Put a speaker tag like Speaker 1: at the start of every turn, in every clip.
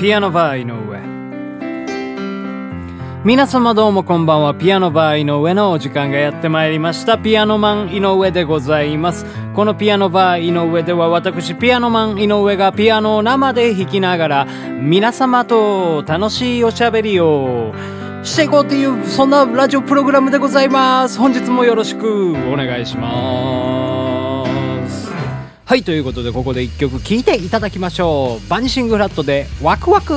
Speaker 1: ピアノバー井上。皆様どうもこんばんは。ピアノバー井上のお時間がやってまいりました。ピアノマン井上でございます。このピアノバー井上では私ピアノマン井上がピアノを生で弾きながら皆様と楽しいおしゃべりをしていこうというそんなラジオプログラムでございます。本日もよろしくお願いします。はいということでここで1曲聴いていただきましょう。バニシングフラットでワクワク。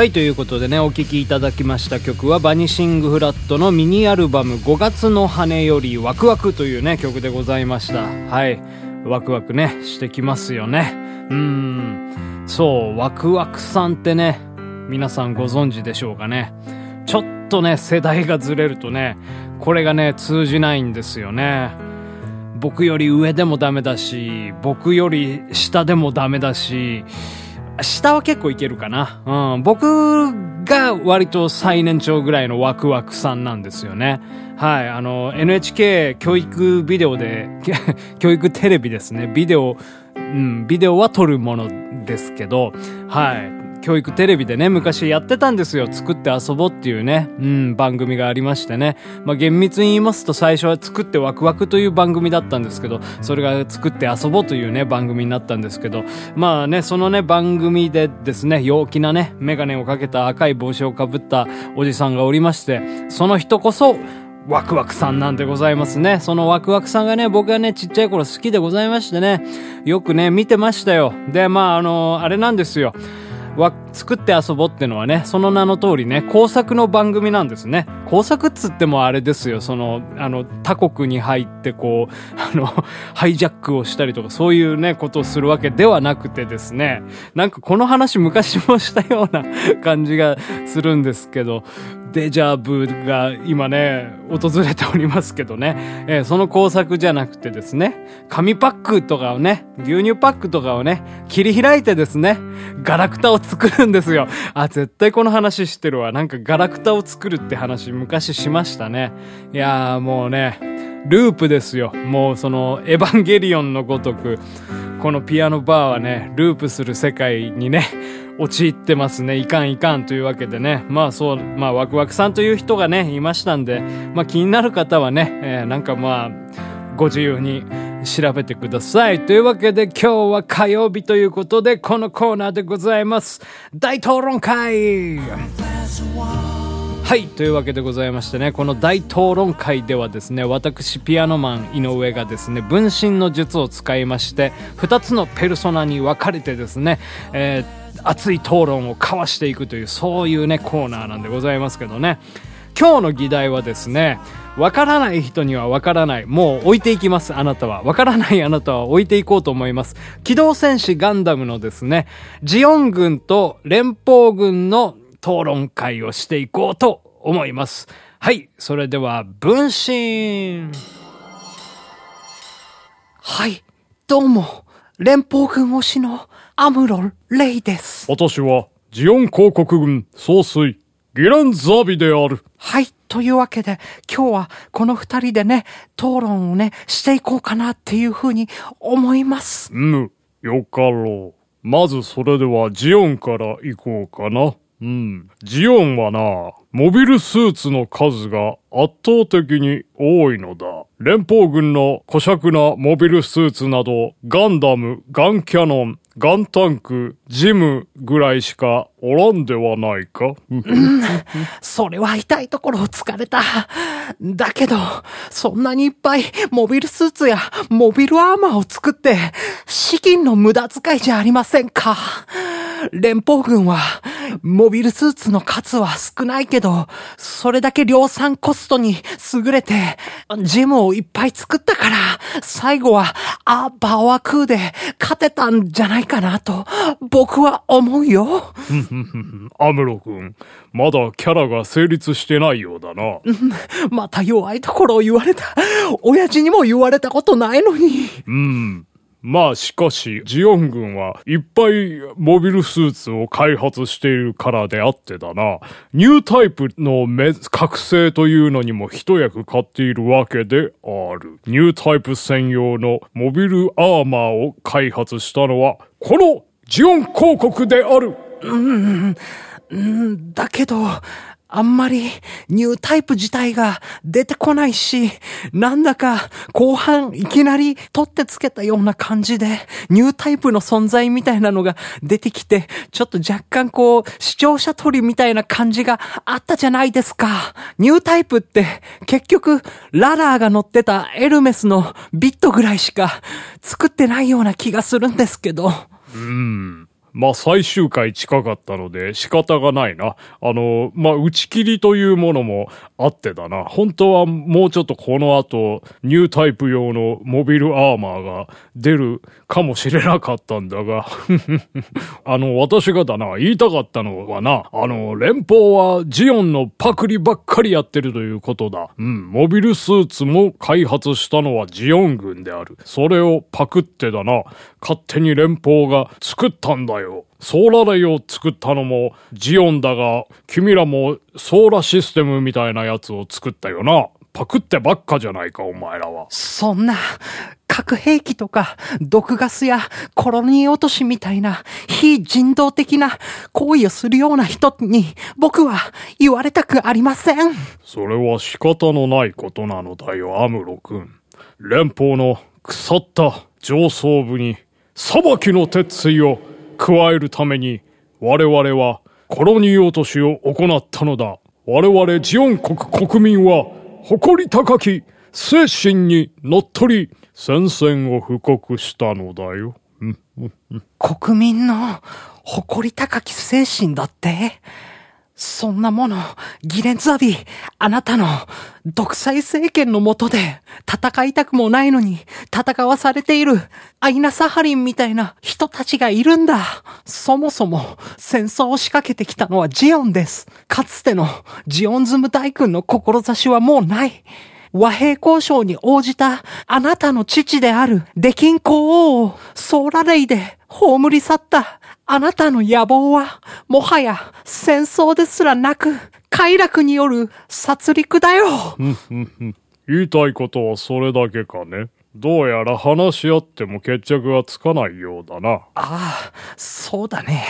Speaker 1: はいということでねお聴きいただきました曲はバニシングフラットのミニアルバム「5月の羽よりワクワク」というね曲でございました。はい。ワクワクねしてきますよね。うーん。そうワクワクさんってね皆さんご存知でしょうかね。ちょっとね世代がずれるとねこれがね通じないんですよね。僕より上でもダメだし僕より下でもダメだし下は結構いけるかな。うん。僕が割と最年長ぐらいのワクワクさんなんですよね。はい。あの、NHK 教育ビデオで、教育テレビですね。ビデオ、うん、ビデオは撮るものですけど、はい。教育テレビでね、昔やってたんですよ。作って遊ぼうっていうね、うん、番組がありましてね。まあ、厳密に言いますと最初は作ってワクワクという番組だったんですけど、それが作って遊ぼうというね、番組になったんですけど、まあね、そのね、番組でですね、陽気なね、メガネをかけた赤い帽子をかぶったおじさんがおりまして、その人こそ、ワクワクさんなんでございますね。そのワクワクさんがね、僕がね、ちっちゃい頃好きでございましてね、よくね、見てましたよ。で、まあ、あのあれなんですよ。わ、作って遊ぼうってのはね、その名の通りね、工作の番組なんですね。工作っつってもあれですよ、その、あの、他国に入ってこう、あの、ハイジャックをしたりとか、そういうね、ことをするわけではなくてですね、なんかこの話昔もしたような感じがするんですけど、デジャブが今ね、訪れておりますけどね、えーその工作じゃなくてですね、紙パックとかをね、牛乳パックとかをね、切り開いてですね、ガラクタを作るんですよ。あ、絶対この話知ってるわ。なんかガラクタを作るって話昔しましたね。いやーもうね、ループですよ。もうその、エヴァンゲリオンのごとく、このピアノバーはね、ループする世界にね、陥ってますね。いかんいかんというわけでね。まあそう、まあワクワクさんという人がね、いましたんで、まあ気になる方はね、えーなんかまあ、ご自由に調べてください。というわけで今日は火曜日ということで、このコーナーでございます。大討論会はい。というわけでございましてね、この大討論会ではですね、私、ピアノマン井上がですね、分身の術を使いまして、二つのペルソナに分かれてですね、えー熱い討論を交わしていくという、そういうね、コーナーなんでございますけどね。今日の議題はですね、わからない人にはわからない。もう置いていきます、あなたは。わからないあなたは置いていこうと思います。機動戦士ガンダムのですね、ジオン軍と連邦軍の討論会をしていこうと思います。はい、それでは、分身はい、どうも、連邦軍推しのアムロン・レイです。
Speaker 2: 私は、ジオン広告軍総帥、ギランザビである。
Speaker 1: はい。というわけで、今日はこの二人でね、討論をね、していこうかなっていうふうに思います。
Speaker 2: うむ、よかろう。まずそれではジオンから行こうかな。うん。ジオンはな、モビルスーツの数が圧倒的に多いのだ。連邦軍の古尺なモビルスーツなど、ガンダム、ガンキャノン、ガンタンク、ジムぐらいしかおらんではないか？うん。
Speaker 3: それは痛いところを突かれた。だけど、そんなにいっぱいモビルスーツやモビルアーマーを作って、資金の無駄遣いじゃありませんか？連邦軍は、モビルスーツの数は少ないけど、それだけ量産コストに優れて、ジムをいっぱい作ったから、最後は、あ、バワクーで勝てたんじゃないかなと、僕は思うよ。
Speaker 2: アムロ君、まだキャラが成立してないようだな。
Speaker 3: また弱いところを言われた。親父にも言われたことないのに。
Speaker 2: うん。まあしかし、ジオン軍はいっぱいモビルスーツを開発しているからであってだな。ニュータイプの覚醒というのにも一役買っているわけである。ニュータイプ専用のモビルアーマーを開発したのは、このジオン広告である。
Speaker 3: うんだけど、あんまりニュータイプ自体が出てこないし、なんだか後半いきなり取ってつけたような感じで、ニュータイプの存在みたいなのが出てきて、ちょっと若干こう、視聴者取りみたいな感じがあったじゃないですか。ニュータイプって結局、ララーが乗ってたエルメスのビットぐらいしか作ってないような気がするんですけど。
Speaker 2: うん。まあ最終回近かったので仕方がないな。あの、まあ打ち切りというものもあってだな。本当はもうちょっとこの後ニュータイプ用のモビルアーマーが出るかもしれなかったんだが。あの、私がだな、言いたかったのはな、あの、連邦はジオンのパクリばっかりやってるということだ。うん、モビルスーツも開発したのはジオン軍である。それをパクってだな、勝手に連邦が作ったんだよ。ソーラレイを作ったのもジオンだが、君らもソーラシステムみたいなやつを作ったよな。パクってばっかじゃないか、お前らは。
Speaker 3: そんな、核兵器とか、毒ガスやコロニー落としみたいな、非人道的な行為をするような人に、僕は言われたくありません。
Speaker 2: それは仕方のないことなのだよ、アムロ君。連邦の腐った上層部に裁きの鉄槌を加えるために我々はコロニー落としを行ったのだ。我々ジオン国国民は誇り高き精神にのっとり宣戦を布告したのだよ。
Speaker 3: 国民の誇り高き精神だってそんなもの、ギレンザビ、あなたの独裁政権の下で戦いたくもないのに戦わされているアイナ・サハリンみたいな人たちがいるんだ。そもそも戦争を仕掛けてきたのはジオンです。かつてのジオンズム大君の志はもうない。和平交渉に応じたあなたの父であるデキン皇王をソーラレイで葬り去ったあなたの野望はもはや戦争ですらなく快楽による殺戮だよ。
Speaker 2: 言いたいことはそれだけかね。どうやら話し合っても決着がつかないようだな。
Speaker 3: ああ、そうだね。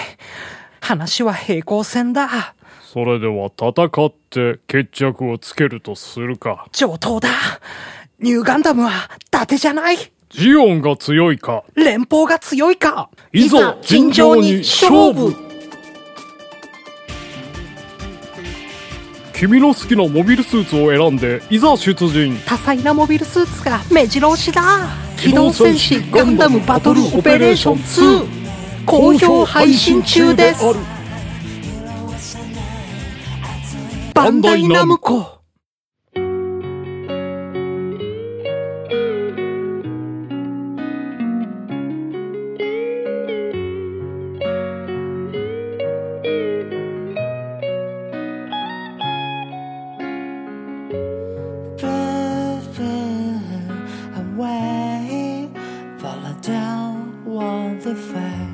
Speaker 3: 話は平行線だ。
Speaker 2: それでは戦って決着をつけるとするか。
Speaker 3: 上等だ。ニューガンダムは伊達じゃない。
Speaker 2: ジオンが強いか。
Speaker 3: 連邦が強いか。
Speaker 2: いざ尋常に勝負君の好きなモビルスーツを選んで、いざ出陣。
Speaker 3: 多彩なモビルスーツが目白押しだ機動戦士ガンダムバトルオペレーション2好評配信中ですバンダイナムコ
Speaker 4: Fall down on the face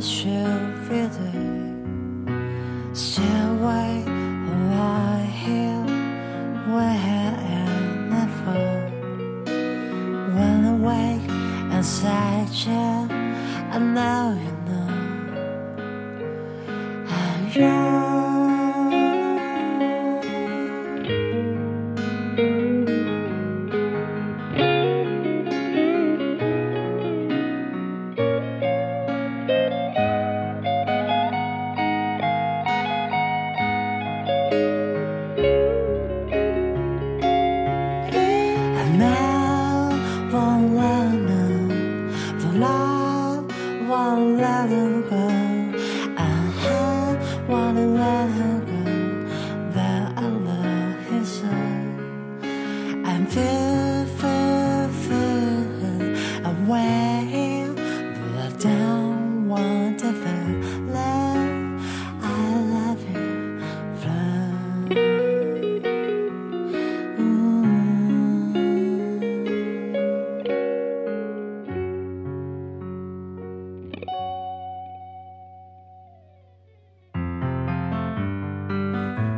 Speaker 4: 雪 love, one eleven.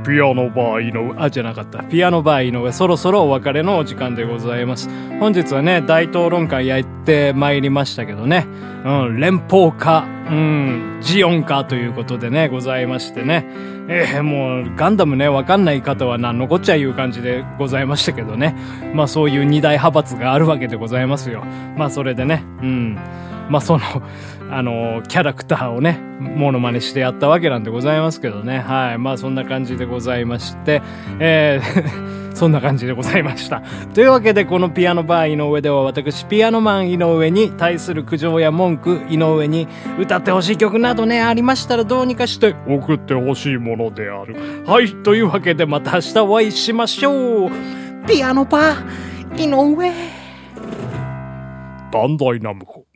Speaker 2: ピアノバー井上。
Speaker 1: あ、じゃなかった。ピアノバー井上、そろそろお別れのお時間でございます。本日はね、大討論会やってまいりましたけどね。うん、連邦化、うん、ジオン化ということでね、ございましてね。えーもう、ガンダムね、わかんない方は何のこっちゃいう感じでございましたけどね。まあそういう二大派閥があるわけでございますよ。まあそれでね、うん。まあその、あの、キャラクターをね、モノマネしてやったわけなんでございますけどね。はい。まあそんな感じでございまして、えー そんな感じでございました。というわけで、このピアノバー井上では私、ピアノマン井上に対する苦情や文句、井上に歌ってほしい曲などね、ありましたらどうにかして
Speaker 2: 送ってほしいものである。
Speaker 1: はい。というわけで、また明日お会いしましょう。ピアノバー井上。
Speaker 2: バンダイナムコ。